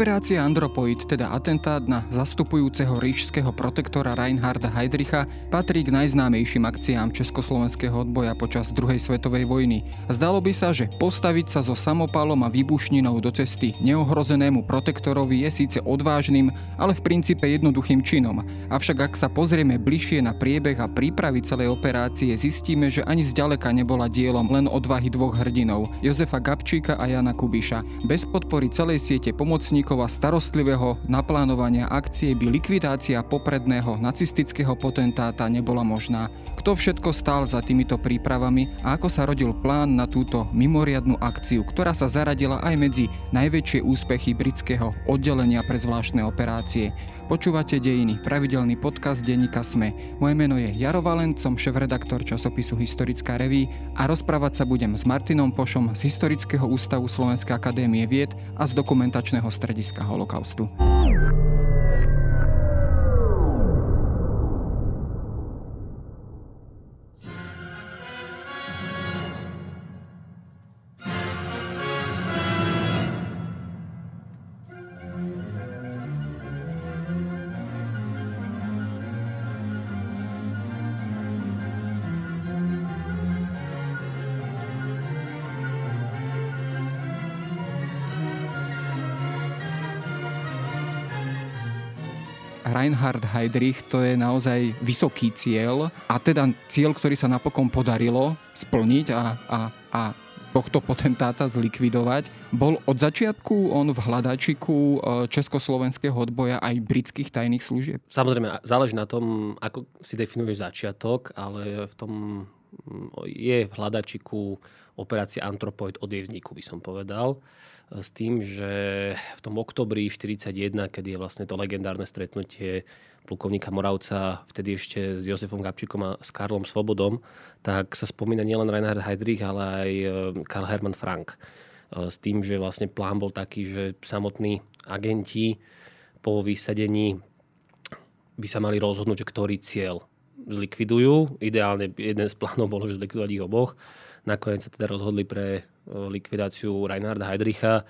Operácia Andropoid, teda atentát na zastupujúceho ríšského protektora Reinharda Heydricha, patrí k najznámejším akciám československého odboja počas druhej svetovej vojny. Zdalo by sa, že postaviť sa so samopalom a výbušninou do cesty neohrozenému protektorovi je síce odvážnym, ale v princípe jednoduchým činom. Avšak ak sa pozrieme bližšie na priebeh a prípravy celej operácie, zistíme, že ani zďaleka nebola dielom len odvahy dvoch hrdinov, Jozefa Gabčíka a Jana Kubiša. Bez podpory celej siete pomoc pomocníkov a starostlivého naplánovania akcie by likvidácia popredného nacistického potentáta nebola možná. Kto všetko stál za týmito prípravami a ako sa rodil plán na túto mimoriadnu akciu, ktorá sa zaradila aj medzi najväčšie úspechy britského oddelenia pre zvláštne operácie. Počúvate Dejiny, pravidelný podcast denníka SME. Moje meno je Jaro Valent, som šéf-redaktor časopisu Historická reví a rozprávať sa budem s Martinom Pošom z Historického ústavu Slovenskej akadémie vied a z dokumentačného strediska holokaustu. Reinhard Heydrich to je naozaj vysoký cieľ a teda cieľ, ktorý sa napokon podarilo splniť a, a, a tohto potentáta zlikvidovať. Bol od začiatku on v hľadačiku e, československého odboja aj britských tajných služieb? Samozrejme, záleží na tom, ako si definuješ začiatok, ale v tom je v hľadačiku operácia Antropoid od jej vzniku, by som povedal s tým, že v tom oktobri 41, kedy je vlastne to legendárne stretnutie plukovníka Moravca, vtedy ešte s Josefom Gabčíkom a s Karlom Svobodom, tak sa spomína nielen Reinhard Heydrich, ale aj e, Karl Hermann Frank. E, s tým, že vlastne plán bol taký, že samotní agenti po vysadení by sa mali rozhodnúť, že ktorý cieľ zlikvidujú. Ideálne jeden z plánov bolo, že zlikvidovať ich oboch. Nakoniec sa teda rozhodli pre likvidáciu Reinharda Heydricha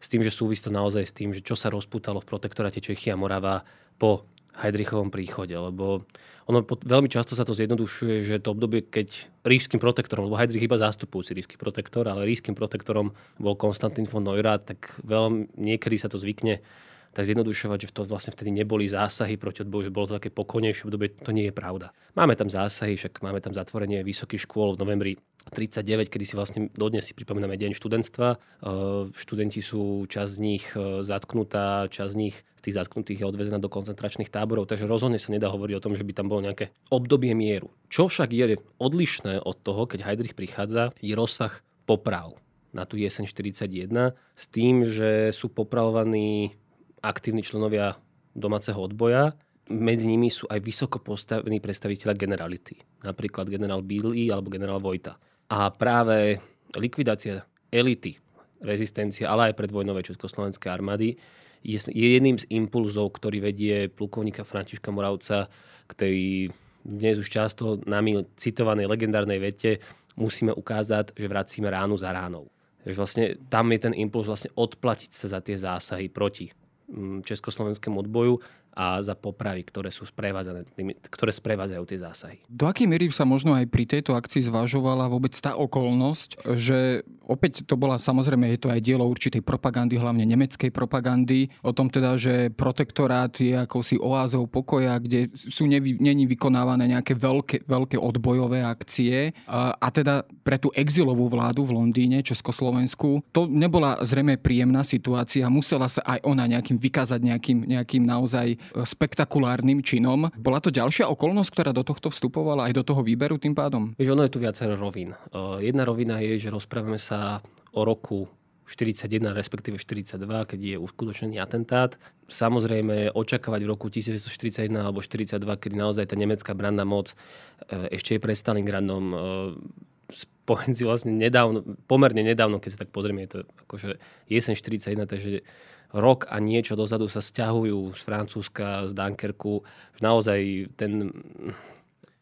s tým, že súvisí to naozaj s tým, že čo sa rozputalo v protektoráte Čechy a Morava po Heidrichovom príchode, lebo ono veľmi často sa to zjednodušuje, že to obdobie, keď ríšským protektorom, lebo Heidrich iba zástupujúci ríšsky protektor, ale ríšským protektorom bol Konstantin von Neurath, tak veľmi niekedy sa to zvykne tak zjednodušovať, že to vlastne vtedy neboli zásahy proti odboju, že bolo to také pokojnejšie obdobie, to nie je pravda. Máme tam zásahy, však máme tam zatvorenie vysokých škôl v novembri 39, kedy si vlastne dodnes si pripomíname deň študentstva. E, študenti sú, časť z nich e, zatknutá, časť z nich z tých zatknutých je odvezená do koncentračných táborov, takže rozhodne sa nedá hovoriť o tom, že by tam bolo nejaké obdobie mieru. Čo však je odlišné od toho, keď Heidrich prichádza, je rozsah poprav na tú jeseň 41 s tým, že sú popravovaní aktívni členovia domáceho odboja. Medzi nimi sú aj vysoko postavení predstaviteľa generality. Napríklad generál Billy alebo generál Vojta. A práve likvidácia elity, rezistencia, ale aj predvojnovej československej armády je, je jedným z impulzov, ktorý vedie plukovníka Františka Moravca k tej dnes už často nami citovanej legendárnej vete musíme ukázať, že vracíme ránu za ránou. Že vlastne tam je ten impuls vlastne odplatiť sa za tie zásahy proti československému odboju a za popravy, ktoré sú sprevádzané, ktoré sprevádzajú tie zásahy. Do akej miery sa možno aj pri tejto akcii zvažovala vôbec tá okolnosť, že opäť to bola samozrejme, je to aj dielo určitej propagandy, hlavne nemeckej propagandy, o tom teda, že protektorát je akousi oázou pokoja, kde sú nevy, není vykonávané nejaké veľké, veľké odbojové akcie a, a teda pre tú exilovú vládu v Londýne, Československu, to nebola zrejme príjemná situácia, musela sa aj ona nejakým vykázať nejakým, nejakým naozaj spektakulárnym činom. Bola to ďalšia okolnosť, ktorá do tohto vstupovala aj do toho výberu tým pádom? Vieš, ono je tu viacero rovín. Jedna rovina je, že rozprávame sa o roku 41, respektíve 42, keď je uskutočnený atentát. Samozrejme, očakávať v roku 1941 alebo 42, kedy naozaj tá nemecká branná moc e, ešte je pre Stalingradom e, spojenci vlastne nedávno, pomerne nedávno, keď sa tak pozrieme, je to akože jesen 41, takže rok a niečo dozadu sa stiahujú z Francúzska, z Dunkerku. Naozaj ten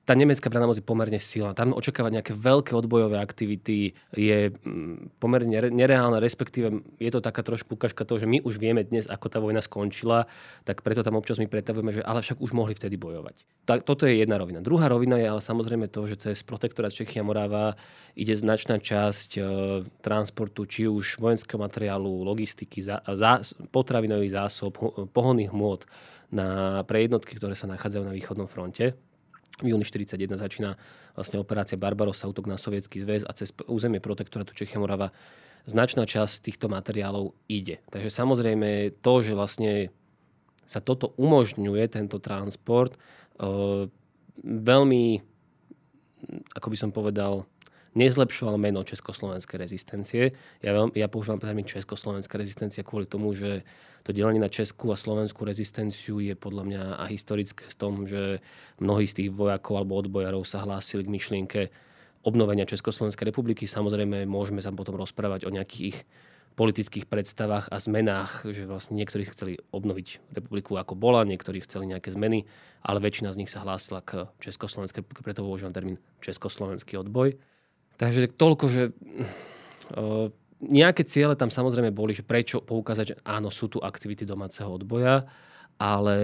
tá nemecká brana moc je pomerne silná. Tam očakávať nejaké veľké odbojové aktivity je mm, pomerne nereálne, respektíve je to taká trošku ukážka toho, že my už vieme dnes, ako tá vojna skončila, tak preto tam občas my pretavujeme, že ale však už mohli vtedy bojovať. Tak, toto je jedna rovina. Druhá rovina je ale samozrejme to, že cez protektorát Čechia Moráva ide značná časť e, transportu, či už vojenského materiálu, logistiky, zá, zá, potravinových zásob, pohonných hmôt na, pre jednotky, ktoré sa nachádzajú na východnom fronte v júni 1941 začína vlastne operácia Barbarossa, útok na sovietský zväz a cez územie protektorátu Čechia Morava značná časť týchto materiálov ide. Takže samozrejme to, že vlastne sa toto umožňuje, tento transport, e, veľmi, ako by som povedal, nezlepšoval meno československej rezistencie. Ja, veľmi, ja používam termín československá rezistencia kvôli tomu, že to delenie na českú a slovenskú rezistenciu je podľa mňa a historické s tom, že mnohí z tých vojakov alebo odbojarov sa hlásili k myšlienke obnovenia Československej republiky. Samozrejme, môžeme sa potom rozprávať o nejakých politických predstavách a zmenách, že vlastne niektorí chceli obnoviť republiku ako bola, niektorí chceli nejaké zmeny, ale väčšina z nich sa hlásila k Československej republike, preto používam termín Československý odboj. Takže toľko, že nejaké ciele tam samozrejme boli, že prečo poukázať, že áno, sú tu aktivity domáceho odboja, ale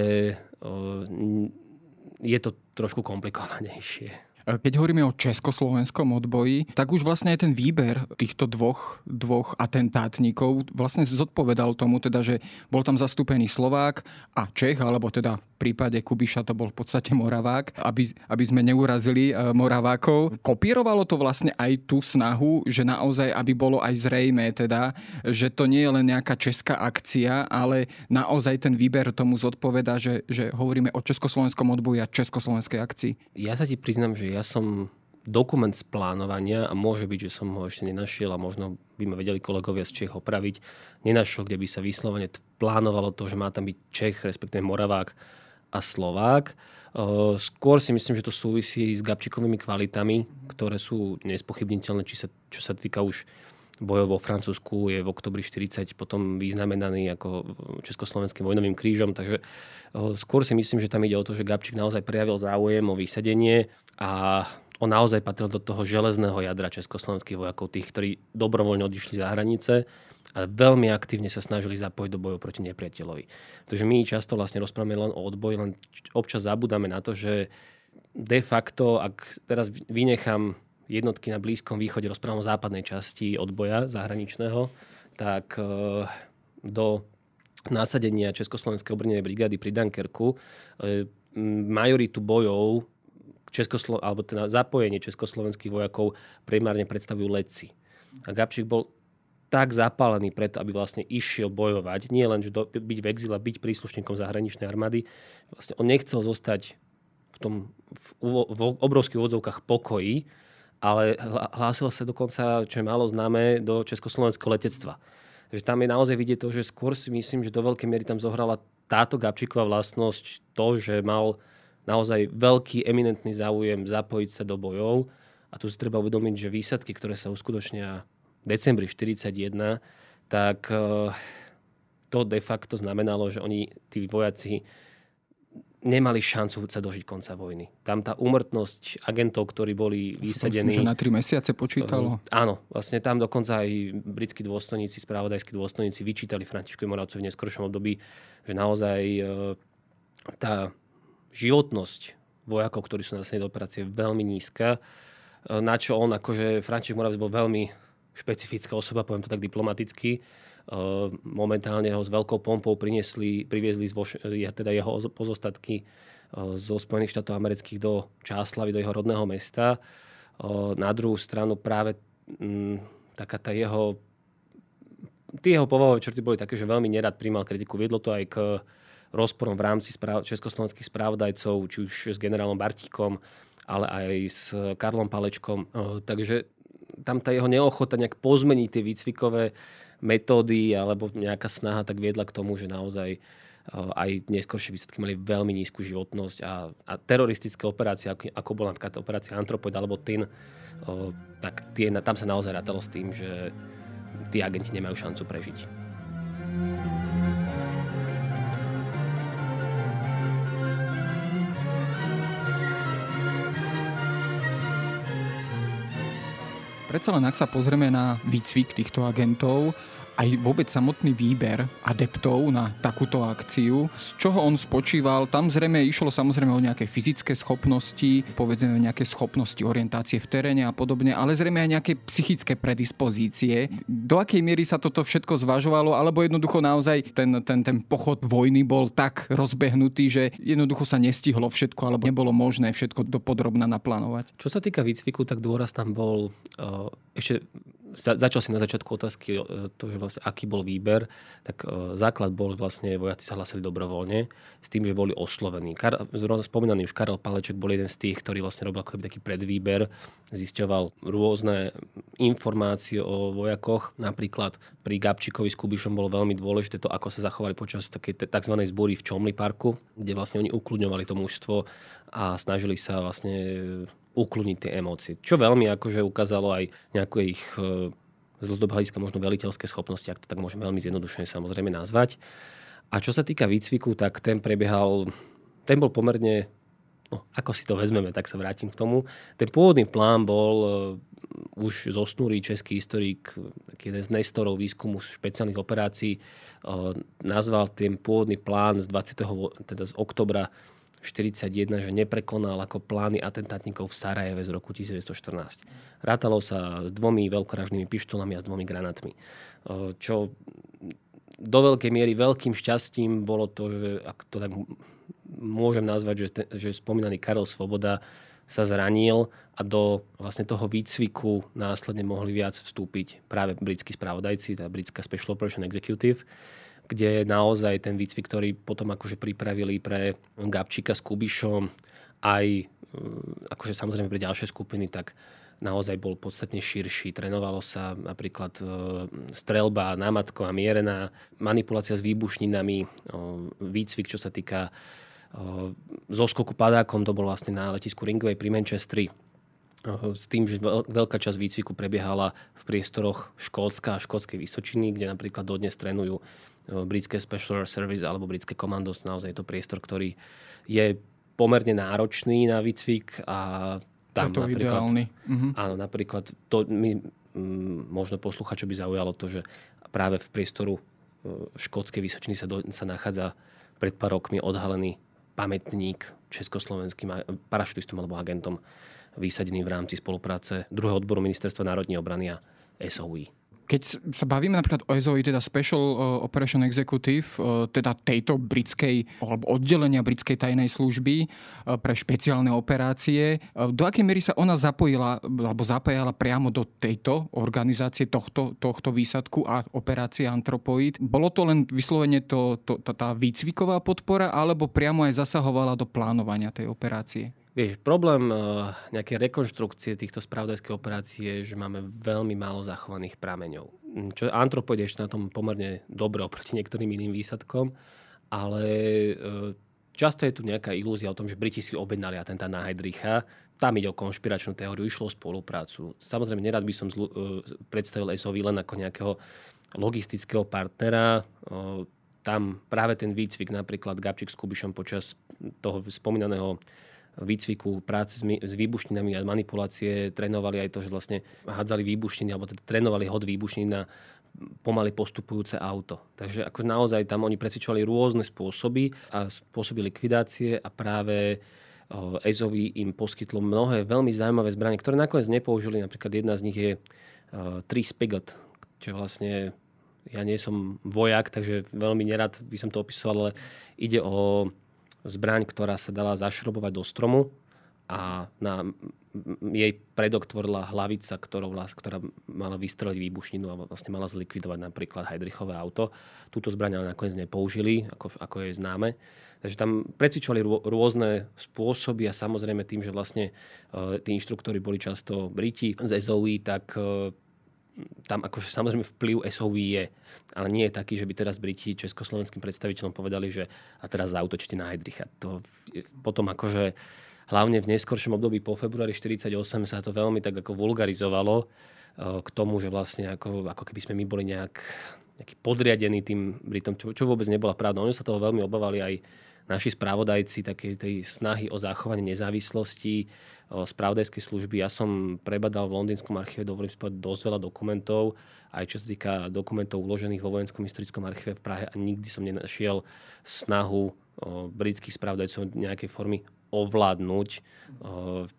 je to trošku komplikovanejšie. Keď hovoríme o československom odboji, tak už vlastne aj ten výber týchto dvoch, dvoch atentátnikov vlastne zodpovedal tomu, teda, že bol tam zastúpený Slovák a Čech, alebo teda prípade Kubiša to bol v podstate Moravák, aby, aby sme neurazili e, Moravákov. Kopírovalo to vlastne aj tú snahu, že naozaj, aby bolo aj zrejme teda, že to nie je len nejaká česká akcia, ale naozaj ten výber tomu zodpoveda, že, že hovoríme o československom odboji a československej akcii. Ja sa ti priznam, že ja som dokument z plánovania a môže byť, že som ho ešte nenašiel a možno by ma vedeli kolegovia z Čech opraviť, nenašiel, kde by sa vyslovene plánovalo to, že má tam byť Čech, respektíve Moravák a Slovák. Skôr si myslím, že to súvisí s Gabčikovými kvalitami, ktoré sú nespochybniteľné, či sa, čo sa týka už bojov vo Francúzsku je v oktobri 40 potom vyznamenaný ako Československým vojnovým krížom, takže skôr si myslím, že tam ide o to, že Gabčík naozaj prejavil záujem o vysedenie a on naozaj patril do toho železného jadra československých vojakov, tých, ktorí dobrovoľne odišli za hranice a veľmi aktívne sa snažili zapojiť do bojov proti nepriateľovi. Takže my často vlastne rozprávame len o odboji, len občas zabudáme na to, že de facto, ak teraz vynechám jednotky na Blízkom východe, rozprávam o západnej časti odboja zahraničného, tak e, do násadenia Československej obrnenej brigády pri Dunkerku e, majoritu bojov Českoslo- alebo teda zapojenie československých vojakov primárne predstavujú letci. A Gabčík bol tak zapálený preto, aby vlastne išiel bojovať, nie len, že do, byť v exile, byť príslušníkom zahraničnej armády, vlastne on nechcel zostať v tom v, v obrovských odzovkách pokoji, ale hlásil sa dokonca, čo je málo známe, do československého letectva. Takže tam je naozaj vidieť to, že skôr si myslím, že do veľkej miery tam zohrala táto Gabčíková vlastnosť to, že mal naozaj veľký, eminentný záujem zapojiť sa do bojov. A tu si treba uvedomiť, že výsadky, ktoré sa uskutočnia decembri 1941, tak eh, to de facto znamenalo, že oni, tí vojaci, nemali šancu sa dožiť konca vojny. Tam tá úmrtnosť agentov, ktorí boli vysedení... Myslím, že na tri mesiace počítalo. Uh, áno, vlastne tam dokonca aj britskí dôstojníci, spravodajskí dôstojníci vyčítali Františkovi Moravcovi v neskôršom období, že naozaj uh, tá životnosť vojakov, ktorí sú na do operácie, je veľmi nízka. E, na čo on, akože František Moravec bol veľmi špecifická osoba, poviem to tak diplomaticky. E, momentálne ho s veľkou pompou priniesli, priviezli zvo, teda jeho pozostatky e, zo Spojených štátov amerických do Čáslavy, do jeho rodného mesta. Na druhú stranu práve m, taká tá jeho tie jeho povahové črty boli také, že veľmi nerad príjmal kritiku. Viedlo to aj k rozporom v rámci správ- československých správodajcov, či už s generálom Bartíkom, ale aj s Karlom Palečkom. Takže tam tá jeho neochota nejak pozmeniť tie výcvikové metódy alebo nejaká snaha tak viedla k tomu, že naozaj aj neskôršie výsledky mali veľmi nízku životnosť a, a teroristické operácie, ako, ako bola napríklad operácia Antropoid alebo TIN, tak tie, tam sa naozaj rátalo s tým, že tí agenti nemajú šancu prežiť. Predsa len ak sa pozrieme na výcvik týchto agentov, aj vôbec samotný výber adeptov na takúto akciu, z čoho on spočíval. Tam zrejme išlo samozrejme o nejaké fyzické schopnosti, povedzme nejaké schopnosti orientácie v teréne a podobne, ale zrejme aj nejaké psychické predispozície. Do akej miery sa toto všetko zvažovalo, alebo jednoducho naozaj ten, ten, ten pochod vojny bol tak rozbehnutý, že jednoducho sa nestihlo všetko, alebo nebolo možné všetko dopodrobne naplánovať. Čo sa týka výcviku, tak dôraz tam bol uh, ešte začal si na začiatku otázky to, že vlastne aký bol výber, tak e, základ bol vlastne, vojaci sa hlasili dobrovoľne s tým, že boli oslovení. Kar, spomínaný už Karel Paleček bol jeden z tých, ktorý vlastne robil ako taký predvýber, zisťoval rôzne informácie o vojakoch. Napríklad pri Gabčíkovi s Kubišom bolo veľmi dôležité to, ako sa zachovali počas takej tzv. zbory v Čomli parku, kde vlastne oni ukludňovali to mužstvo a snažili sa vlastne ukludniť tie emócie. Čo veľmi akože ukázalo aj nejaké ich e, z dlhodobého hľadiska možno veliteľské schopnosti, ak to tak môžeme veľmi zjednodušene samozrejme nazvať. A čo sa týka výcviku, tak ten prebiehal, ten bol pomerne, no, ako si to vezmeme, tak sa vrátim k tomu. Ten pôvodný plán bol uh, už zosnulý český historik, jeden z nestorov výskumu špeciálnych operácií, uh, nazval ten pôvodný plán z 20. teda z oktobra 41, že neprekonal ako plány atentátnikov v Sarajeve z roku 1914. Rátalo sa s dvomi veľkoražnými pištolami a s dvomi granátmi. Čo do veľkej miery veľkým šťastím bolo to, že ak to tak môžem nazvať, že, že spomínaný Karel Svoboda sa zranil a do vlastne toho výcviku následne mohli viac vstúpiť práve britskí spravodajci, tá britská Special Operation Executive kde naozaj ten výcvik, ktorý potom akože pripravili pre Gabčíka s Kubišom, aj e, akože samozrejme pre ďalšie skupiny, tak naozaj bol podstatne širší. Trénovalo sa napríklad e, strelba námatko a mierená, manipulácia s výbušninami, e, výcvik, čo sa týka zoskoku padákom, to bol vlastne na letisku Ringway pri Manchestri, s tým, že veľká časť výcviku prebiehala v priestoroch Škótska a Škótskej Vysočiny, kde napríklad dodnes trénujú britské Special Service alebo britské komandos, naozaj je to priestor, ktorý je pomerne náročný na výcvik a tam to napríklad, ideálny. Uh-huh. Áno, napríklad to mi m, možno čo by zaujalo to, že práve v priestoru e, škótskej Vysočiny sa, do, sa nachádza pred pár rokmi odhalený pamätník československým parašutistom alebo agentom vysadený v rámci spolupráce druhého odboru Ministerstva národnej obrany a SOE. Keď sa bavíme napríklad o SOE, teda Special uh, Operation Executive, uh, teda tejto britskej, alebo oddelenia britskej tajnej služby uh, pre špeciálne operácie, do akej miery sa ona zapojila, alebo zapájala priamo do tejto organizácie, tohto, tohto výsadku a operácie Antropoid? Bolo to len vyslovene to, to, tá výcviková podpora, alebo priamo aj zasahovala do plánovania tej operácie? Vieš, problém uh, nejakej rekonštrukcie týchto spravodajských operácií je, že máme veľmi málo zachovaných prameňov. Mm, čo antropoid je na tom pomerne dobre oproti niektorým iným výsadkom, ale uh, často je tu nejaká ilúzia o tom, že Briti si objednali atentát na Heidricha. Tam ide o konšpiračnú teóriu, išlo o spoluprácu. Samozrejme, nerad by som zlu, uh, predstavil SOV len ako nejakého logistického partnera. Tam práve ten výcvik, napríklad Gabčík s Kubišom počas toho spomínaného výcviku, práce s výbušninami a manipulácie trénovali aj to, že vlastne hádzali výbušniny alebo teda trénovali hod výbušnín na pomaly postupujúce auto. Takže ako naozaj tam oni presvičovali rôzne spôsoby a spôsoby likvidácie a práve Ezovi im poskytlo mnohé veľmi zaujímavé zbranie, ktoré nakoniec nepoužili. Napríklad jedna z nich je Tri Spigot, čo vlastne ja nie som vojak, takže veľmi nerad by som to opisoval, ale ide o zbraň, ktorá sa dala zašrobovať do stromu a na jej predok tvorila hlavica, ktorou, ktorá mala vystreliť výbušninu a vlastne mala zlikvidovať napríklad Heidrichové auto. Túto zbraň ale nakoniec nepoužili, ako, ako je známe. Takže tam precvičovali rôzne spôsoby a samozrejme tým, že vlastne uh, tí inštruktori boli často Briti z SOE, tak uh, tam akože samozrejme vplyv SOV je, ale nie je taký, že by teraz Briti československým predstaviteľom povedali, že a teraz zautočite na Heidricha. To potom akože hlavne v neskoršom období po februári 48 sa to veľmi tak ako vulgarizovalo e, k tomu, že vlastne ako, ako keby sme my boli nejak nejaký podriadení tým Britom, čo, čo vôbec nebola pravda. Oni sa toho veľmi obávali aj naši správodajci také tej snahy o zachovanie nezávislosti spravodajskej služby. Ja som prebadal v londýnskom archíve, dovolím si povedať, dosť veľa dokumentov, aj čo sa týka dokumentov uložených vo vojenskom historickom archíve v Prahe a nikdy som nenašiel snahu britských spravodajcov nejakej formy ovládnuť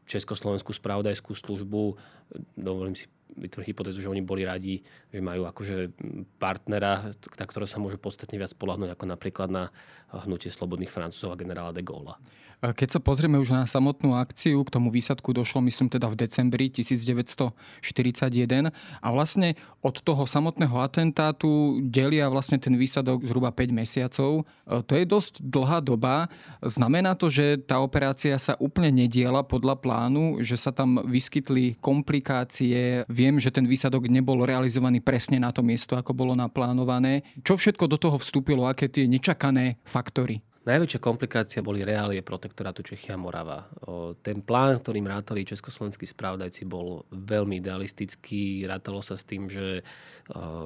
československú spravodajskú službu. Dovolím si vytvoriť hypotézu, že oni boli radi, že majú akože partnera, na ktorého sa môžu podstatne viac spolahnúť ako napríklad na hnutie slobodných Francúzov a generála de Gaulle. Keď sa pozrieme už na samotnú akciu, k tomu výsadku došlo myslím teda v decembri 1941 a vlastne od toho samotného atentátu delia vlastne ten výsadok zhruba 5 mesiacov. E, to je dosť dlhá doba. Znamená to, že tá operácia sa úplne nediela podľa plánu, že sa tam vyskytli komplikácie. Viem, že ten výsadok nebol realizovaný presne na to miesto, ako bolo naplánované. Čo všetko do toho vstúpilo, aké tie nečakané faktory? Najväčšia komplikácia boli reálie protektorátu Čechia Morava. Ten plán, ktorým rátali československí správdajci, bol veľmi idealistický. Rátalo sa s tým, že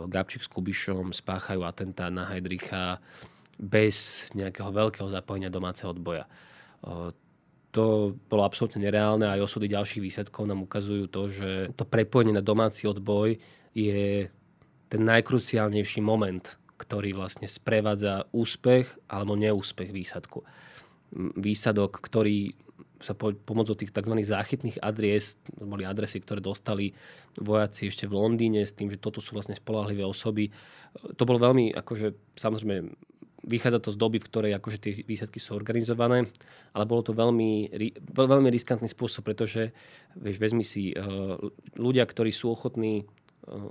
Gabčík s Kubišom spáchajú atentát na Heidricha bez nejakého veľkého zapojenia domáceho odboja. To bolo absolútne nereálne a aj osudy ďalších výsledkov nám ukazujú to, že to prepojenie na domáci odboj je ten najkruciálnejší moment ktorý vlastne sprevádza úspech alebo neúspech výsadku. Výsadok, ktorý sa po, pomocou tých tzv. záchytných adries, to boli adresy, ktoré dostali vojaci ešte v Londýne s tým, že toto sú vlastne spolahlivé osoby. To bolo veľmi, akože samozrejme, vychádza to z doby, v ktorej akože tie výsadky sú organizované, ale bolo to veľmi, veľmi riskantný spôsob, pretože vieš, vezmi si, eh, ľudia, ktorí sú ochotní eh,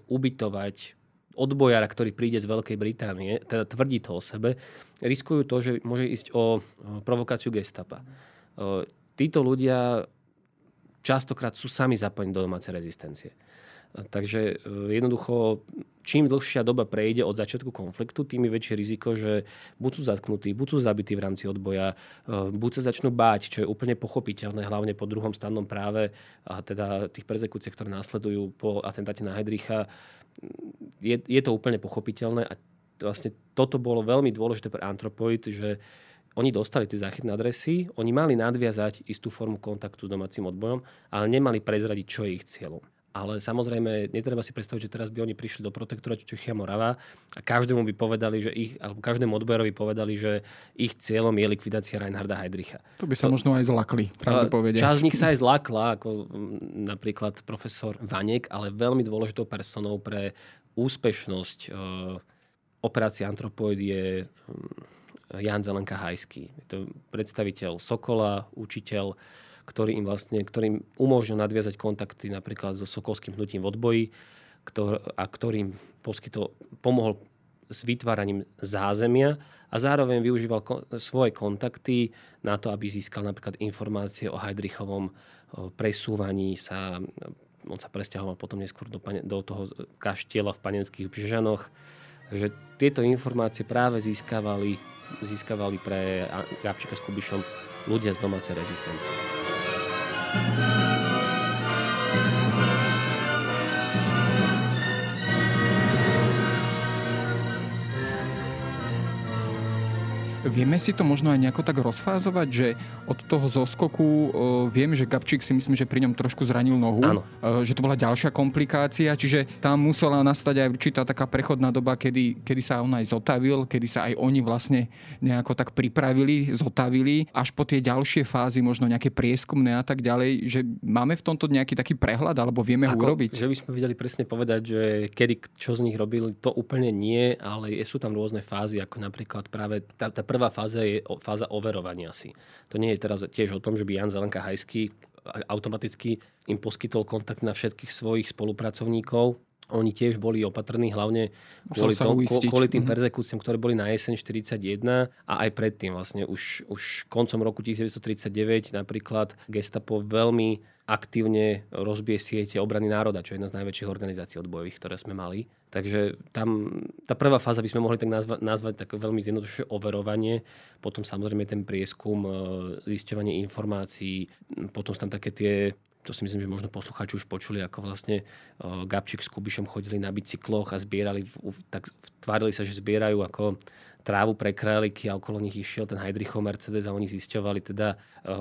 ubytovať odbojara, ktorý príde z Veľkej Británie, teda tvrdí to o sebe, riskujú to, že môže ísť o provokáciu gestapa. Títo ľudia častokrát sú sami zapojení do domácej rezistencie. Takže e, jednoducho, čím dlhšia doba prejde od začiatku konfliktu, tým je väčšie riziko, že buď sú zatknutí, buď sú zabití v rámci odboja, e, buď sa začnú báť, čo je úplne pochopiteľné, hlavne po druhom stannom práve a teda tých persekúciách, ktoré následujú po atentáte na Heidricha je, je to úplne pochopiteľné a vlastne toto bolo veľmi dôležité pre Antropoid, že oni dostali tie záchytné adresy, oni mali nadviazať istú formu kontaktu s domácim odbojom, ale nemali prezradiť, čo je ich cieľom. Ale samozrejme, netreba si predstaviť, že teraz by oni prišli do protektorátu Čechia Morava a každému by povedali, že ich, alebo každému odbojerovi povedali, že ich cieľom je likvidácia Reinharda Heidricha. To by sa to, možno aj zlakli, pravdu povedať. Časť z nich sa aj zlakla, ako napríklad profesor Vanek, ale veľmi dôležitou personou pre úspešnosť uh, operácie Antropoid je um, Jan Zelenka Hajský. Je to predstaviteľ Sokola, učiteľ, ktorý im vlastne, ktorým umožnil nadviazať kontakty napríklad so Sokolským hnutím v odboji ktor, a ktorým poskytol, pomohol s vytváraním zázemia a zároveň využíval ko- svoje kontakty na to, aby získal napríklad informácie o Heidrichovom presúvaní sa on sa presťahoval potom neskôr do, do toho kaštieľa v panenských Bžežanoch, že tieto informácie práve získavali, získavali pre Gabčíka s Kubišom ľudia z domácej rezistencie. Música Vieme si to možno aj nejako tak rozfázovať, že od toho zoskoku uh, viem, že Gabčík si myslím, že pri ňom trošku zranil nohu, Áno. Uh, že to bola ďalšia komplikácia, čiže tam musela nastať aj určitá taká prechodná doba, kedy, kedy sa on aj zotavil, kedy sa aj oni vlastne nejako tak pripravili, zotavili, až po tie ďalšie fázy, možno nejaké prieskumné a tak ďalej, že máme v tomto nejaký taký prehľad, alebo vieme Ako, ho urobiť? Že by sme vedeli presne povedať, že kedy čo z nich robili, to úplne nie, ale sú tam rôzne fázy, ako napríklad práve tá, tá prvá prvá fáza je fáza overovania si. To nie je teraz tiež o tom, že by Jan Zelenka Hajský automaticky im poskytol kontakt na všetkých svojich spolupracovníkov. Oni tiež boli opatrní hlavne kvôli, tom, kvôli tým mhm. perzekúciám, ktoré boli na jeseň 41 a aj predtým vlastne už, už koncom roku 1939 napríklad gestapo veľmi aktívne rozbije siete obrany národa, čo je jedna z najväčších organizácií odbojových, ktoré sme mali. Takže tam tá prvá fáza by sme mohli tak nazva, nazvať tak veľmi zjednodušene overovanie, potom samozrejme ten prieskum, e, zisťovanie informácií, potom sú tam také tie to si myslím, že možno poslucháči už počuli, ako vlastne uh, Gabčík s Kubišom chodili na bicykloch a zbierali, tak tvárili sa, že zbierajú ako trávu pre králiky a okolo nich išiel ten Heidrichov Mercedes a oni zisťovali teda,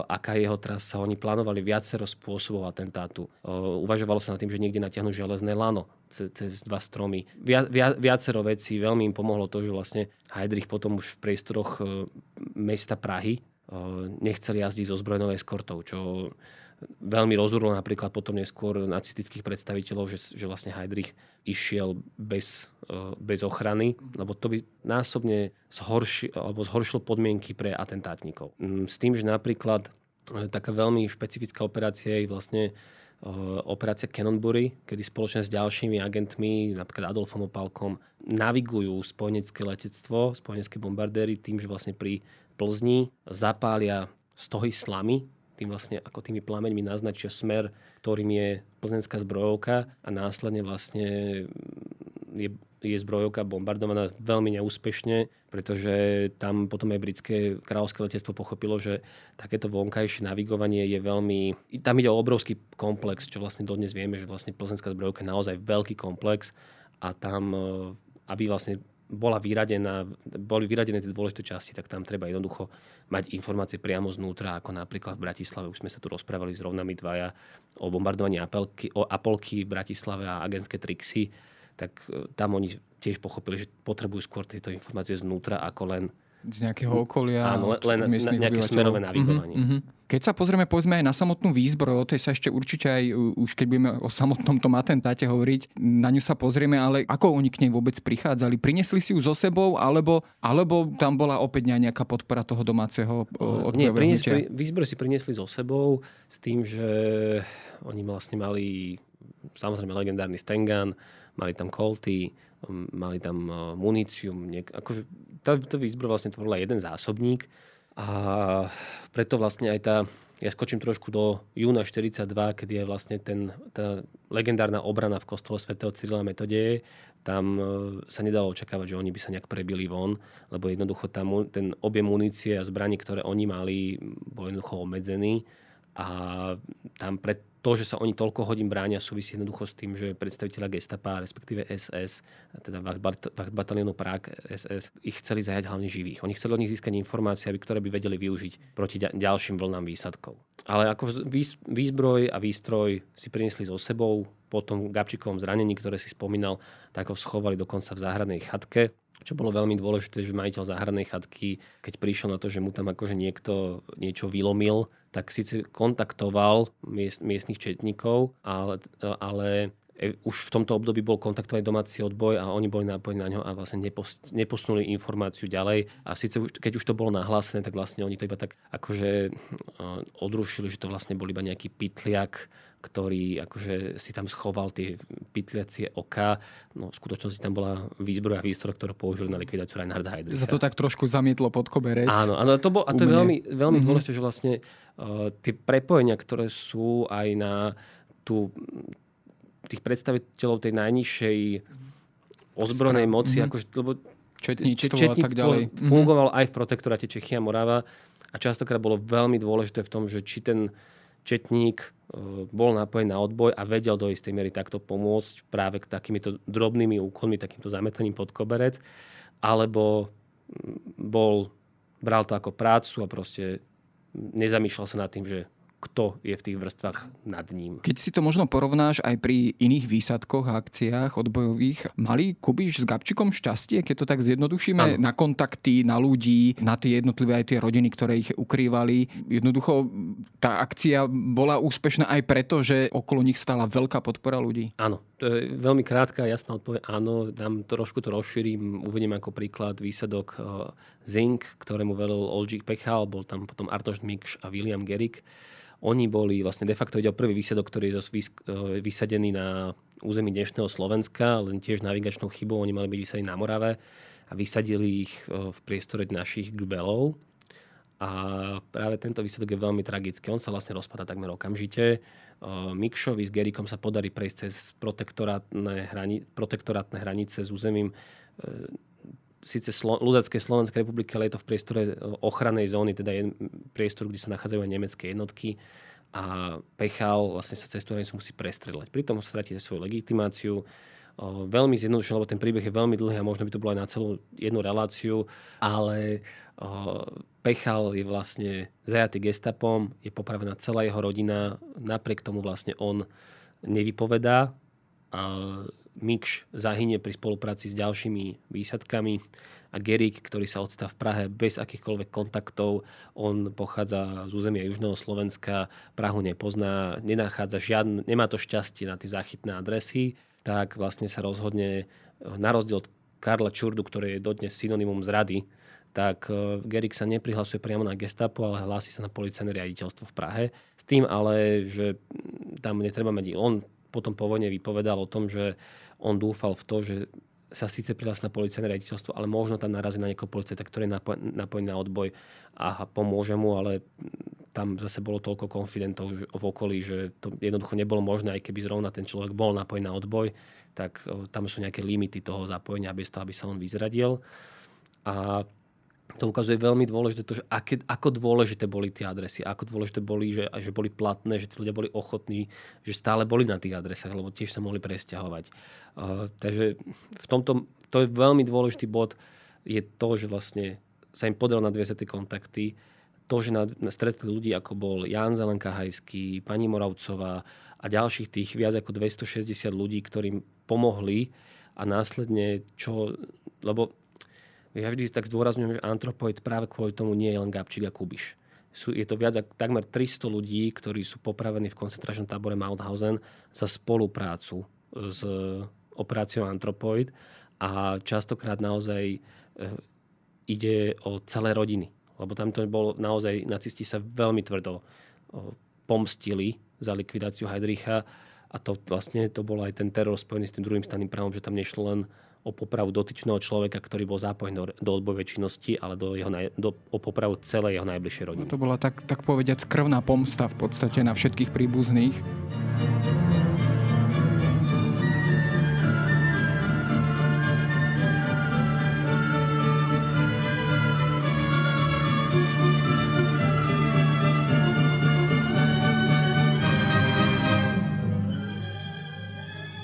aká je jeho trasa. Oni plánovali viacero spôsobov atentátu. Uvažovalo sa nad tým, že niekde natiahnu železné lano cez, dva stromy. Via, via, viacero vecí. Veľmi im pomohlo to, že vlastne Heidrich potom už v priestoroch mesta Prahy nechceli jazdiť so zbrojnou eskortou, čo veľmi rozurlo napríklad potom neskôr nacistických predstaviteľov, že, že vlastne Heidrich išiel bez, bez ochrany, lebo to by násobne zhorši, alebo zhoršilo podmienky pre atentátnikov. Mm, s tým, že napríklad e, taká veľmi špecifická operácia je vlastne e, operácia Cannonbury, kedy spoločne s ďalšími agentmi, napríklad Adolfom Opalkom, navigujú spojenecké letectvo, spojenecké bombardéry tým, že vlastne pri Plzni zapália stohy slamy, tým vlastne ako tými plameňmi naznačia smer, ktorým je plzeňská zbrojovka a následne vlastne je, je zbrojovka bombardovaná veľmi neúspešne, pretože tam potom aj britské kráľovské letectvo pochopilo, že takéto vonkajšie navigovanie je veľmi... Tam ide o obrovský komplex, čo vlastne dodnes vieme, že vlastne plzeňská zbrojovka je naozaj veľký komplex a tam, aby vlastne bola vyradená, boli vyradené tie dôležité časti, tak tam treba jednoducho mať informácie priamo znútra, ako napríklad v Bratislave. Už sme sa tu rozprávali s rovnami dvaja o bombardovaní Apolky, o Apolky v Bratislave a agentské trixy. Tak e, tam oni tiež pochopili, že potrebujú skôr tieto informácie znútra, ako len z nejakého okolia. Áno, len na, nejaké smerové navigovanie. Uh-huh, uh-huh. Keď sa pozrieme povedzme aj na samotnú výzbroj, o tej sa ešte určite aj, už keď budeme o samotnom tom atentáte hovoriť, na ňu sa pozrieme, ale ako oni k nej vôbec prichádzali? Prinesli si ju so sebou, alebo, alebo tam bola opäť nejaká podpora toho domáceho Nie, prinies, pri, výzbroj si priniesli so sebou s tým, že oni vlastne mali samozrejme legendárny Stengan, mali tam Colty, mali tam muníciu, niek- akože tá, tá výzbroj vlastne tvorila jeden zásobník a preto vlastne aj tá, ja skočím trošku do júna 42, kedy je vlastne ten, tá legendárna obrana v kostole svätého Cyrila Metodeje, tam e, sa nedalo očakávať, že oni by sa nejak prebili von, lebo jednoducho tam ten objem munície a zbraní, ktoré oni mali, bol jednoducho obmedzený a tam pred to, že sa oni toľko hodín bránia, súvisí jednoducho s tým, že predstaviteľa gestapa, respektíve SS, teda Wacht batalionu Prag SS, ich chceli zajať hlavne živých. Oni chceli od nich získať informácie, ktoré by vedeli využiť proti ďalším vlnám výsadkov. Ale ako výzbroj a výstroj si priniesli so sebou, po tom Gabčíkovom zranení, ktoré si spomínal, tak ho schovali dokonca v záhradnej chatke čo bolo veľmi dôležité, že majiteľ záhradnej chatky, keď prišiel na to, že mu tam akože niekto niečo vylomil, tak síce kontaktoval miest, miestnych četníkov, ale, ale e, už v tomto období bol kontaktovaný domáci odboj a oni boli napojení na ňo a vlastne nepost, neposunuli informáciu ďalej. A síce už, keď už to bolo nahlásené, tak vlastne oni to iba tak akože uh, odrušili, že to vlastne bol iba nejaký pitliak, ktorý akože si tam schoval tie pytliacie oka. No, v skutočnosti tam bola výzbroj a výstroj, ktorú použili na likvidáciu Reinharda Heydricha. Za to tak trošku zamietlo pod koberec. Áno, áno to bol, a to je veľmi, veľmi mm-hmm. dôležité, že vlastne uh, tie prepojenia, ktoré sú aj na tú, tých predstaviteľov tej najnižšej ozbrojenej moci, mm-hmm. akože, lebo četníctvo, četníctvo a tak ďalej. Mhm. fungovalo mm-hmm. aj v protektoráte Čechia Morava a častokrát bolo veľmi dôležité v tom, že či ten četník e, bol napojený na odboj a vedel do istej miery takto pomôcť práve k takýmito drobnými úkonmi, takýmto zametaním pod koberec, alebo bol, bral to ako prácu a proste nezamýšľal sa nad tým, že kto je v tých vrstvách nad ním. Keď si to možno porovnáš aj pri iných výsadkoch a akciách odbojových, mali Kubiš s Gabčikom šťastie, keď to tak zjednodušíme, ano. na kontakty, na ľudí, na tie jednotlivé aj tie rodiny, ktoré ich ukrývali. Jednoducho tá akcia bola úspešná aj preto, že okolo nich stala veľká podpora ľudí. Áno, to je veľmi krátka, jasná odpoveď. Áno, dám trošku to rozšírim, uvediem ako príklad výsadok uh, Zink, ktorému velil Olžík Pechal, bol tam potom Arnošt Mikš a William Gerik. Oni boli vlastne de facto ide o prvý výsledok, ktorý je e, vysadený na území dnešného Slovenska, len tiež navigačnou chybou. Oni mali byť vysadení na Morave a vysadili ich e, v priestore našich gbelov. A práve tento výsledok je veľmi tragický. On sa vlastne rozpada takmer okamžite. E, Mikšovi s Gerikom sa podarí prejsť cez protektorátne, hrani- protektorátne hranice s územím síce Slo- ľudackej Slovenskej republiky, ale je to v priestore e, ochrannej zóny, teda je priestor, kde sa nachádzajú aj nemecké jednotky a Pechal vlastne sa cez tú musí prestrelať. Pritom stratí svoju legitimáciu. veľmi zjednodušené, lebo ten príbeh je veľmi dlhý a možno by to bolo aj na celú jednu reláciu, ale Pechal je vlastne zajatý gestapom, je popravená celá jeho rodina, napriek tomu vlastne on nevypovedá a Mikš zahynie pri spolupráci s ďalšími výsadkami a Gerik, ktorý sa odstá v Prahe bez akýchkoľvek kontaktov, on pochádza z územia Južného Slovenska, Prahu nepozná, nenachádza žiadne, nemá to šťastie na tie záchytné adresy, tak vlastne sa rozhodne, na rozdiel od Karla Čurdu, ktorý je dodnes synonymum zrady, tak e, Gerik sa neprihlasuje priamo na gestapo, ale hlási sa na policajné riaditeľstvo v Prahe. S tým ale, že tam netreba mať... On potom po vojne vypovedal o tom, že on dúfal v to, že sa síce prihlási na policajné riaditeľstvo, ale možno tam narazí na niekoho policajta, ktorý je napojený na odboj a pomôže mu, ale tam zase bolo toľko konfidentov v okolí, že to jednoducho nebolo možné, aj keby zrovna ten človek bol napojený na odboj, tak tam sú nejaké limity toho zapojenia bez toho, aby sa on vyzradil. A to ukazuje veľmi dôležité to, že aké, ako dôležité boli tie adresy, ako dôležité boli, že, že boli platné, že tí ľudia boli ochotní, že stále boli na tých adresách, lebo tiež sa mohli presťahovať. Uh, takže v tomto, to je veľmi dôležitý bod, je to, že vlastne sa im podarilo nadviezať tie kontakty, to, že na, na stretli ľudí, ako bol Jan Zelenka Hajský, pani Moravcová a ďalších tých viac ako 260 ľudí, ktorým pomohli a následne čo, lebo ja vždy tak zdôrazňujem, že antropoid práve kvôli tomu nie je len Gabčík a Kubiš. Sú, je to viac ako takmer 300 ľudí, ktorí sú popravení v koncentračnom tábore Mauthausen za spoluprácu s operáciou Antropoid a častokrát naozaj e, ide o celé rodiny. Lebo tam to bolo naozaj, nacisti sa veľmi tvrdo pomstili za likvidáciu Heidricha a to vlastne to bol aj ten teror spojený s tým druhým staným právom, že tam nešlo len o popravu dotyčného človeka, ktorý bol zapojený do, odbojovej činnosti, ale do jeho, do, o popravu celej jeho najbližšej rodiny. No to bola tak, tak povediať krvná pomsta v podstate na všetkých príbuzných.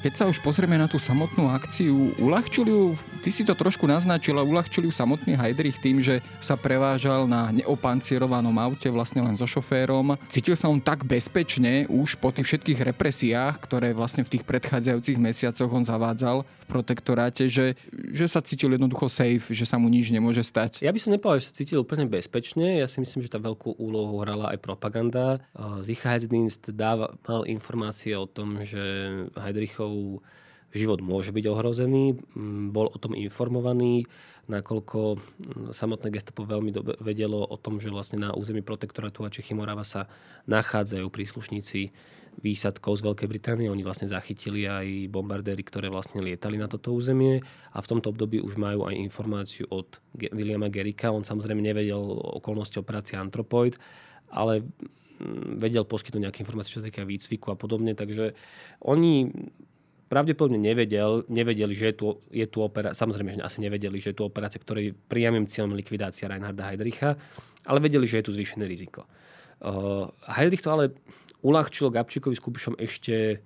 Keď sa už pozrieme na tú samotnú akciu, uľahčili ju, ty si to trošku naznačila, uľahčili ju samotný Heidrich tým, že sa prevážal na neopancierovanom aute vlastne len so šoférom. Cítil sa on tak bezpečne už po tých všetkých represiách, ktoré vlastne v tých predchádzajúcich mesiacoch on zavádzal v protektoráte, že, že sa cítil jednoducho safe, že sa mu nič nemôže stať. Ja by som nepovedal, že sa cítil úplne bezpečne. Ja si myslím, že tá veľkú úlohu hrala aj propaganda. Sicherheitsdienst dáva, mal informácie o tom, že Heidrichov život môže byť ohrozený. Mm, bol o tom informovaný, nakoľko mm, samotné gestapo veľmi dobe vedelo o tom, že vlastne na území protektorátu a Čechy Morava sa nachádzajú príslušníci výsadkov z Veľkej Británie. Oni vlastne zachytili aj bombardéry, ktoré vlastne lietali na toto územie a v tomto období už majú aj informáciu od Williama Gerika. On samozrejme nevedel okolnosti operácie Anthropoid, ale mm, vedel poskytnúť nejaké informácie, čo sa týka výcviku a podobne. Takže oni pravdepodobne nevedel, nevedeli, že je tu, je tu operácia, samozrejme, že asi nevedeli, že je tu operácia, ktorej priamým cieľom likvidácia Reinharda Heydricha, ale vedeli, že je tu zvýšené riziko. Uh, Heydrich to ale uľahčil Gabčíkovi s Kubišom ešte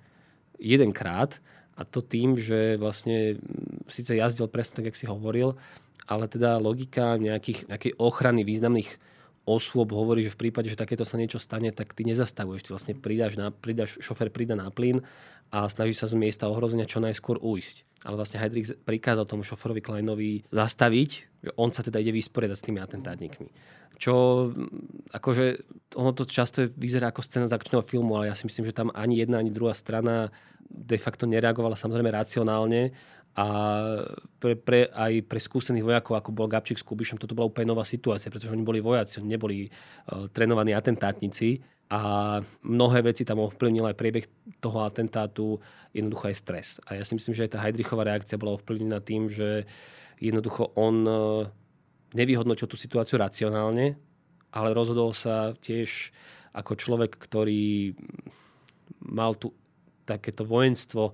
jedenkrát a to tým, že vlastne síce jazdil presne tak, jak si hovoril, ale teda logika nejakých, nejakej ochrany významných osôb hovorí, že v prípade, že takéto sa niečo stane, tak ty nezastavuješ. Ty vlastne pridáš, na, pridáš šofer prida na plyn a snaží sa z miesta ohrozenia čo najskôr ujsť. Ale vlastne Heidrich prikázal tomu šoferovi Kleinovi zastaviť, že on sa teda ide vysporiadať s tými atentátnikmi. Čo akože ono to často vyzerá ako scéna z akčného filmu, ale ja si myslím, že tam ani jedna, ani druhá strana de facto nereagovala samozrejme racionálne a pre, pre, aj pre skúsených vojakov, ako bol Gabčík s Kubišom, toto bola úplne nová situácia, pretože oni boli vojaci, oni neboli uh, trénovaní atentátnici a mnohé veci tam ovplyvnil aj priebeh toho atentátu, jednoducho aj stres. A ja si myslím, že aj tá Heidrichová reakcia bola ovplyvnená tým, že jednoducho on uh, nevyhodnotil tú situáciu racionálne, ale rozhodol sa tiež ako človek, ktorý mal tu takéto vojenstvo,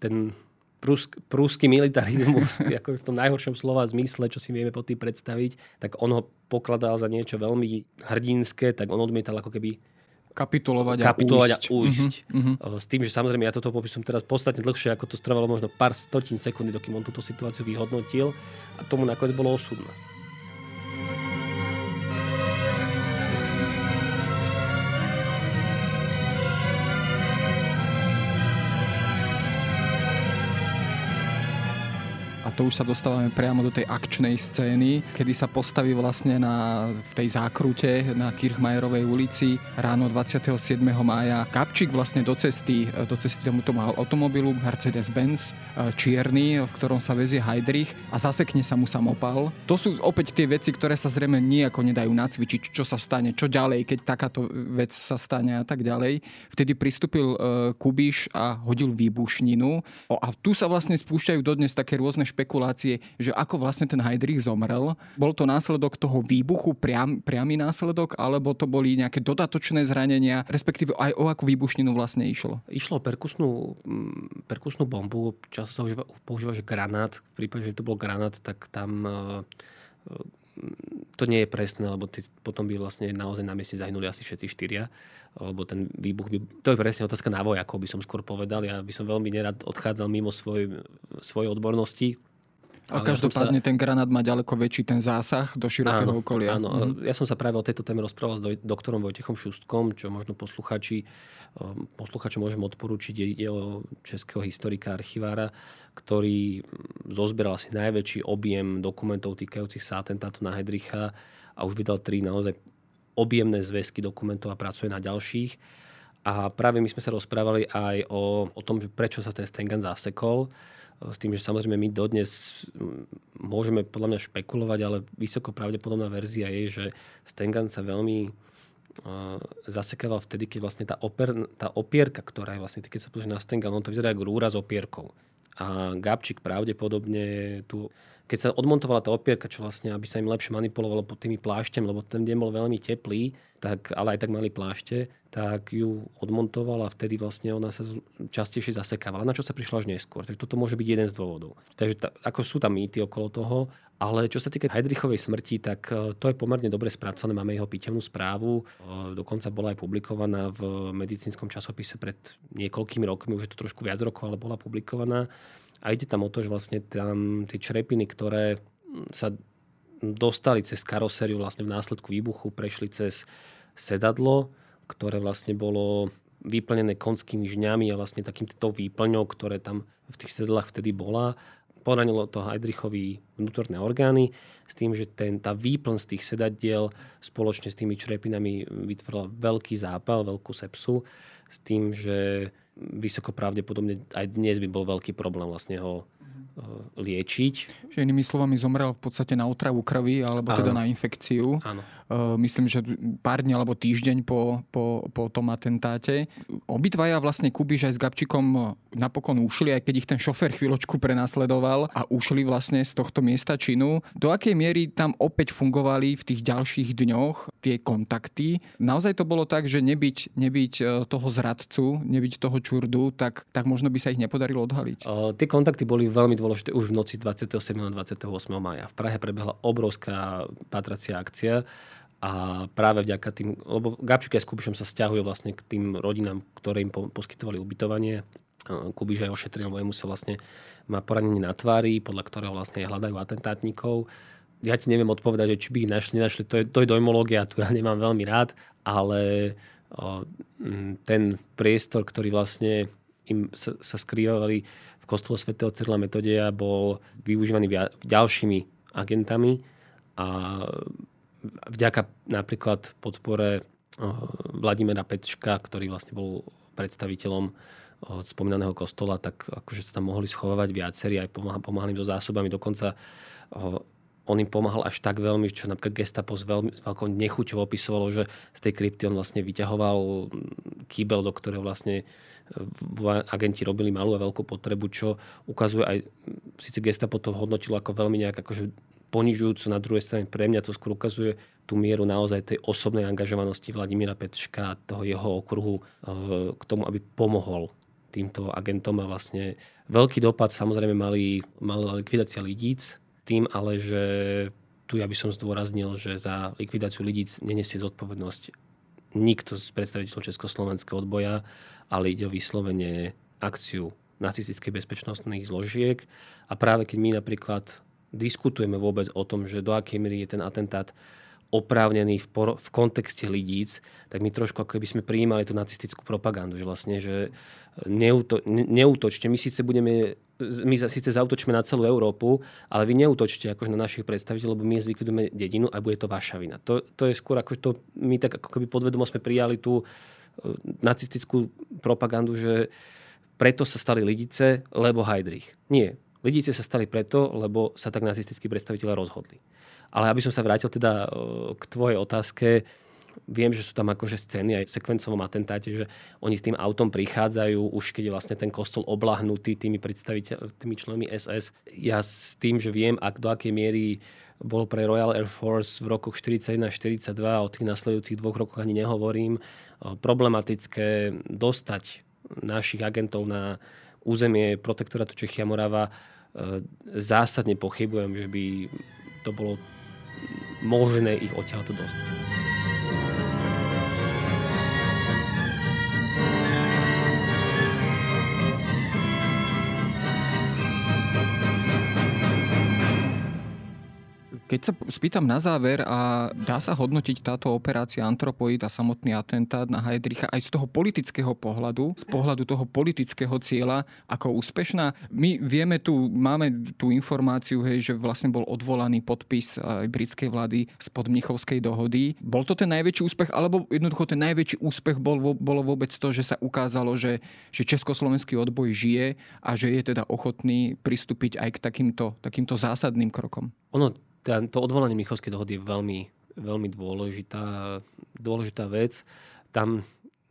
ten prúsk, prúsky militarizmus, ako v tom najhoršom slova zmysle, čo si vieme pod tým predstaviť, tak on ho pokladal za niečo veľmi hrdinské, tak on odmietal ako keby kapitulovať, kapitulovať a ujsť. Ujsť. Uh-huh. S tým, že samozrejme ja toto popisujem teraz podstatne dlhšie, ako to trvalo možno pár stotín sekundy, dokým on túto situáciu vyhodnotil a tomu nakoniec bolo osudné. To už sa dostávame priamo do tej akčnej scény, kedy sa postaví vlastne na, v tej zákrute na Kirchmajerovej ulici ráno 27. mája Kapčík vlastne do cesty, do cesty tomuto automobilu Mercedes-Benz e, čierny, v ktorom sa vezie Heidrich a zasekne sa mu samopal. To sú opäť tie veci, ktoré sa zrejme nejako nedajú nacvičiť, čo sa stane, čo ďalej, keď takáto vec sa stane a tak ďalej. Vtedy pristúpil uh, Kubiš a hodil výbušninu. A tu sa vlastne spúšťajú dodnes také rôzne špekulácie špekulácie, že ako vlastne ten Heidrich zomrel. Bol to následok toho výbuchu, priam, priamy následok, alebo to boli nejaké dodatočné zranenia, respektíve aj o akú výbušninu vlastne išlo? Išlo o perkusnú, mm, perkusnú bombu, často sa užíva, používa, že granát. V prípade, že to bol granát, tak tam e, to nie je presné, lebo ty, potom by vlastne naozaj na mieste zahynuli asi všetci štyria, lebo ten výbuch by... To je presne otázka na vojakov, by som skôr povedal. Ja by som veľmi nerad odchádzal mimo svoj, svojej odbornosti, a každopádne ja sa... ten granát má ďaleko väčší ten zásah do širokého áno, okolia. Áno, mhm. ja som sa práve o tejto téme rozprával s doktorom Vojtechom Šustkom, čo možno posluchači, um, posluchačom môžem odporúčiť. Ide o českého historika, archivára, ktorý mm, zozberal asi najväčší objem dokumentov týkajúcich sa atentátu na Hedricha a už vydal tri naozaj objemné zväzky dokumentov a pracuje na ďalších. A práve my sme sa rozprávali aj o, o tom, prečo sa ten Stengan zasekol s tým, že samozrejme my dodnes môžeme podľa mňa špekulovať, ale vysoko pravdepodobná verzia je, že Stengan sa veľmi zasekával vtedy, keď vlastne tá, oper, tá opierka, ktorá je vlastne, keď sa pozrie na Stengan, on to vyzerá ako rúra s opierkou. A Gabčík pravdepodobne tu keď sa odmontovala tá opierka, čo vlastne, aby sa im lepšie manipulovalo pod tými plášťami, lebo ten deň bol veľmi teplý, tak, ale aj tak mali plášte, tak ju odmontovala a vtedy vlastne ona sa častejšie zasekávala, na čo sa prišla až neskôr. Takže toto môže byť jeden z dôvodov. Takže ta, ako sú tam mýty okolo toho, ale čo sa týka Heidrichovej smrti, tak e, to je pomerne dobre spracované. Máme jeho pítemnú správu. E, dokonca bola aj publikovaná v medicínskom časopise pred niekoľkými rokmi, už je to trošku viac rokov, ale bola publikovaná. A ide tam o to, že vlastne tam tie črepiny, ktoré sa dostali cez karosériu vlastne v následku výbuchu, prešli cez sedadlo, ktoré vlastne bolo vyplnené konskými žňami a vlastne takýmto výplňou, ktoré tam v tých sedlách vtedy bola. Poranilo to Heidrichovi vnútorné orgány s tým, že ten, tá výplň z tých sedadiel spoločne s tými črepinami vytvorila veľký zápal, veľkú sepsu s tým, že vysoko pravdepodobne aj dnes by bol veľký problém vlastne ho liečiť. Že inými slovami zomrel v podstate na otravu krvi alebo teda na infekciu. Áno. Eh, myslím, že pár dní alebo týždeň po, po, po tom atentáte. Obidvaja vlastne Kubiš aj s Gabčikom napokon ušli, aj keď ich ten šofer chvíľočku prenasledoval a ušli vlastne z tohto miesta činu. Do akej miery tam opäť fungovali v tých ďalších dňoch tie kontakty? Naozaj to bolo tak, že nebyť, nebyť eh, toho zradcu, nebyť toho čurdu, tak, tak možno by sa ich nepodarilo odhaliť. Uh, tie kontakty boli veľmi dôležité dôležité už v noci 27. na 28. maja. V Prahe prebehla obrovská patracia akcia a práve vďaka tým, lebo Gabčík aj s Kubišom sa stiahujú vlastne k tým rodinám, ktoré im poskytovali ubytovanie. Kubiš aj ošetril, lebo sa vlastne má poranenie na tvári, podľa ktorého vlastne hľadajú atentátnikov. Ja ti neviem odpovedať, či by ich našli, nenašli, to je, to je dojmológia, tu ja nemám veľmi rád, ale ten priestor, ktorý vlastne im sa, sa skrývali kostol svätého Cyrila Metodeja bol využívaný ďalšími agentami a vďaka napríklad podpore Vladimira Pečka, ktorý vlastne bol predstaviteľom spomínaného kostola, tak akože sa tam mohli schovávať viacerí, aj pomáhali so zásobami. Dokonca on im pomáhal až tak veľmi, čo napríklad Gestapo s, veľmi, s veľkou nechuťou opisovalo, že z tej krypty on vlastne vyťahoval kýbel, do ktorého vlastne agenti robili malú a veľkú potrebu, čo ukazuje aj, síce Gestapo to hodnotilo ako veľmi nejak akože ponižujúco, na druhej strane pre mňa to skôr ukazuje tú mieru naozaj tej osobnej angažovanosti Vladimíra Petška, toho jeho okruhu eh, k tomu, aby pomohol týmto agentom a vlastne veľký dopad samozrejme mali, mala likvidácia lidíc, tým ale, že tu ja by som zdôraznil, že za likvidáciu lidíc nenesie zodpovednosť nikto z predstaviteľov Československého odboja, ale ide o vyslovene akciu nacistických bezpečnostných zložiek. A práve keď my napríklad diskutujeme vôbec o tom, že do akej miery je ten atentát oprávnený v, por- v kontexte lidíc, tak my trošku ako keby sme prijímali tú nacistickú propagandu, že vlastne, že neúto- ne- neútočte, my síce budeme my síce zautočíme na celú Európu, ale vy neútočte akože na našich predstaviteľov, lebo my zlikvidujeme dedinu a bude to vaša vina. To, to je skôr ako to, my tak ako keby podvedomo sme prijali tú e, nacistickú propagandu, že preto sa stali Lidice, lebo Heidrich. Nie. Lidice sa stali preto, lebo sa tak nacistickí predstaviteľe rozhodli. Ale aby som sa vrátil teda k tvojej otázke, viem, že sú tam akože scény aj v sekvencovom atentáte, že oni s tým autom prichádzajú, už keď je vlastne ten kostol oblahnutý tými tými členmi SS. Ja s tým, že viem, ak do akej miery bolo pre Royal Air Force v rokoch 41 42, o tých nasledujúcich dvoch rokoch ani nehovorím, problematické dostať našich agentov na územie protektorátu Čechia Morava, zásadne pochybujem, že by to bolo možné ich odtiaľto dostať. Keď sa spýtam na záver a dá sa hodnotiť táto operácia Antropoid a samotný atentát na Heidricha aj z toho politického pohľadu, z pohľadu toho politického cieľa ako úspešná. My vieme tu, máme tú informáciu, hej, že vlastne bol odvolaný podpis aj britskej vlády spod Mnichovskej dohody. Bol to ten najväčší úspech, alebo jednoducho ten najväčší úspech bol, bolo vôbec to, že sa ukázalo, že, že československý odboj žije a že je teda ochotný pristúpiť aj k takýmto, takýmto zásadným krokom? Ono to odvolanie Michovskej dohody je veľmi, veľmi dôležitá, dôležitá vec. Tam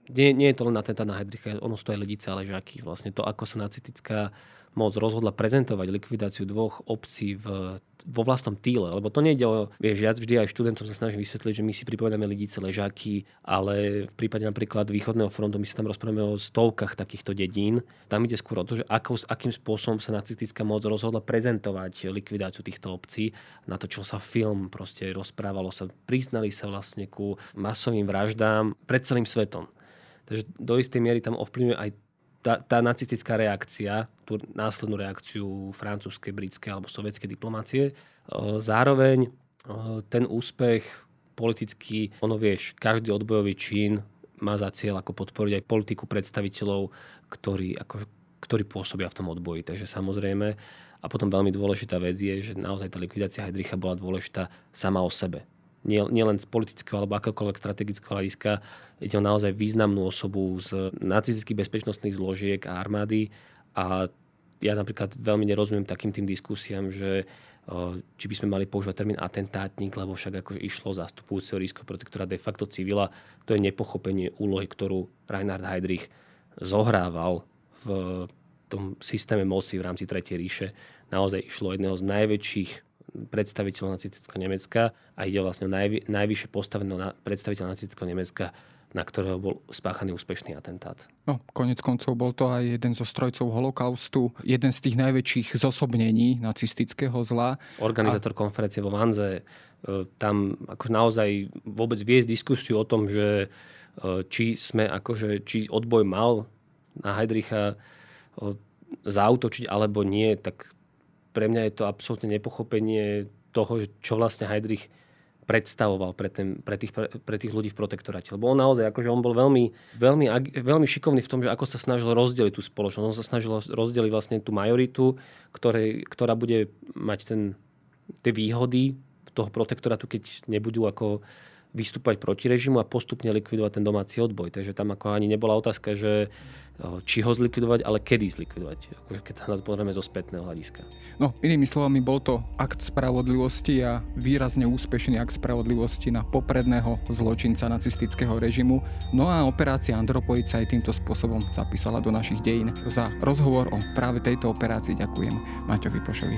nie, nie je to len na tenta na Heidricha, ono sú to aj Lidice ale Ležáky. Vlastne to, ako sa nacitická moc rozhodla prezentovať likvidáciu dvoch obcí v, vo vlastnom týle. Lebo to nejde o, vieš, ja vždy aj študentom sa snažím vysvetliť, že my si pripovedáme Lidice, Ležáky, ale v prípade napríklad východného frontu my sa tam rozprávame o stovkách takýchto dedín. Tam ide skôr o to, že ako, akým spôsobom sa nacistická moc rozhodla prezentovať likvidáciu týchto obcí. Natočil sa film, proste rozprávalo sa, priznali sa vlastne ku masovým vraždám pred celým svetom. Takže do istej miery tam ovplyvňuje aj tá, tá nacistická reakcia, tú následnú reakciu francúzskej, britskej alebo sovietskej diplomácie. Zároveň ten úspech politický, ono vieš, každý odbojový čin má za cieľ ako podporiť aj politiku predstaviteľov, ktorí, ako, ktorí pôsobia v tom odboji. Takže samozrejme, a potom veľmi dôležitá vec je, že naozaj tá likvidácia Heidricha bola dôležitá sama o sebe nielen nie z politického alebo akéhokoľvek strategického hľadiska. Ide o naozaj významnú osobu z nacistických bezpečnostných zložiek a armády a ja napríklad veľmi nerozumiem takým tým diskusiám, že či by sme mali používať termín atentátnik, lebo však akože išlo zastupujúceho rísko protektora de facto civila. To je nepochopenie úlohy, ktorú Reinhard Heydrich zohrával v tom systéme moci v rámci Tretej ríše. Naozaj išlo jedného z najväčších predstaviteľ nacistického Nemecka a ide vlastne o najvy, najvyššie postaveného na, predstaviteľ nacistického Nemecka, na ktorého bol spáchaný úspešný atentát. No, konec koncov bol to aj jeden zo strojcov holokaustu, jeden z tých najväčších zosobnení nacistického zla. Organizátor a... konferencie vo Vanze, e, tam akože naozaj vôbec viesť diskusiu o tom, že e, či sme akože, či odboj mal na Heidricha e, zautočiť alebo nie, tak pre mňa je to absolútne nepochopenie toho, čo vlastne Heidrich predstavoval pre, ten, pre, tých, pre, pre tých ľudí v protektoráte. Lebo on naozaj, akože on bol veľmi, veľmi, veľmi šikovný v tom, že ako sa snažil rozdeliť tú spoločnosť. On sa snažil rozdeliť vlastne tú majoritu, ktorej, ktorá bude mať ten, tie výhody toho protektorátu, keď nebudú ako vystúpať proti režimu a postupne likvidovať ten domáci odboj. Takže tam ako ani nebola otázka, že či ho zlikvidovať, ale kedy zlikvidovať, akože keď sa to zo spätného hľadiska. No, inými slovami, bol to akt spravodlivosti a výrazne úspešný akt spravodlivosti na popredného zločinca nacistického režimu. No a operácia Andropoid sa aj týmto spôsobom zapísala do našich dejín. Za rozhovor o práve tejto operácii ďakujem Maťovi Pošovi.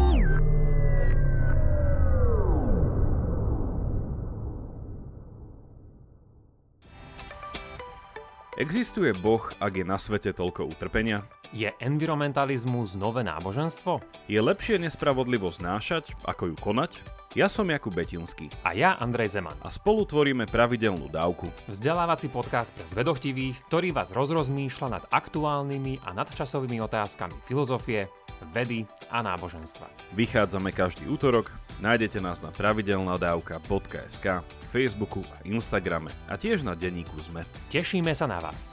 Existuje Boh, ak je na svete toľko utrpenia? Je environmentalizmus nové náboženstvo? Je lepšie nespravodlivo znášať, ako ju konať? Ja som Jakub Betinský. A ja Andrej Zeman. A spolu tvoríme pravidelnú dávku. Vzdelávací podcast pre zvedochtivých, ktorý vás rozrozmýšľa nad aktuálnymi a nadčasovými otázkami filozofie, vedy a náboženstva. Vychádzame každý útorok, nájdete nás na pravidelnadavka.sk, Facebooku a Instagrame a tiež na denníku ZME. Tešíme sa na vás.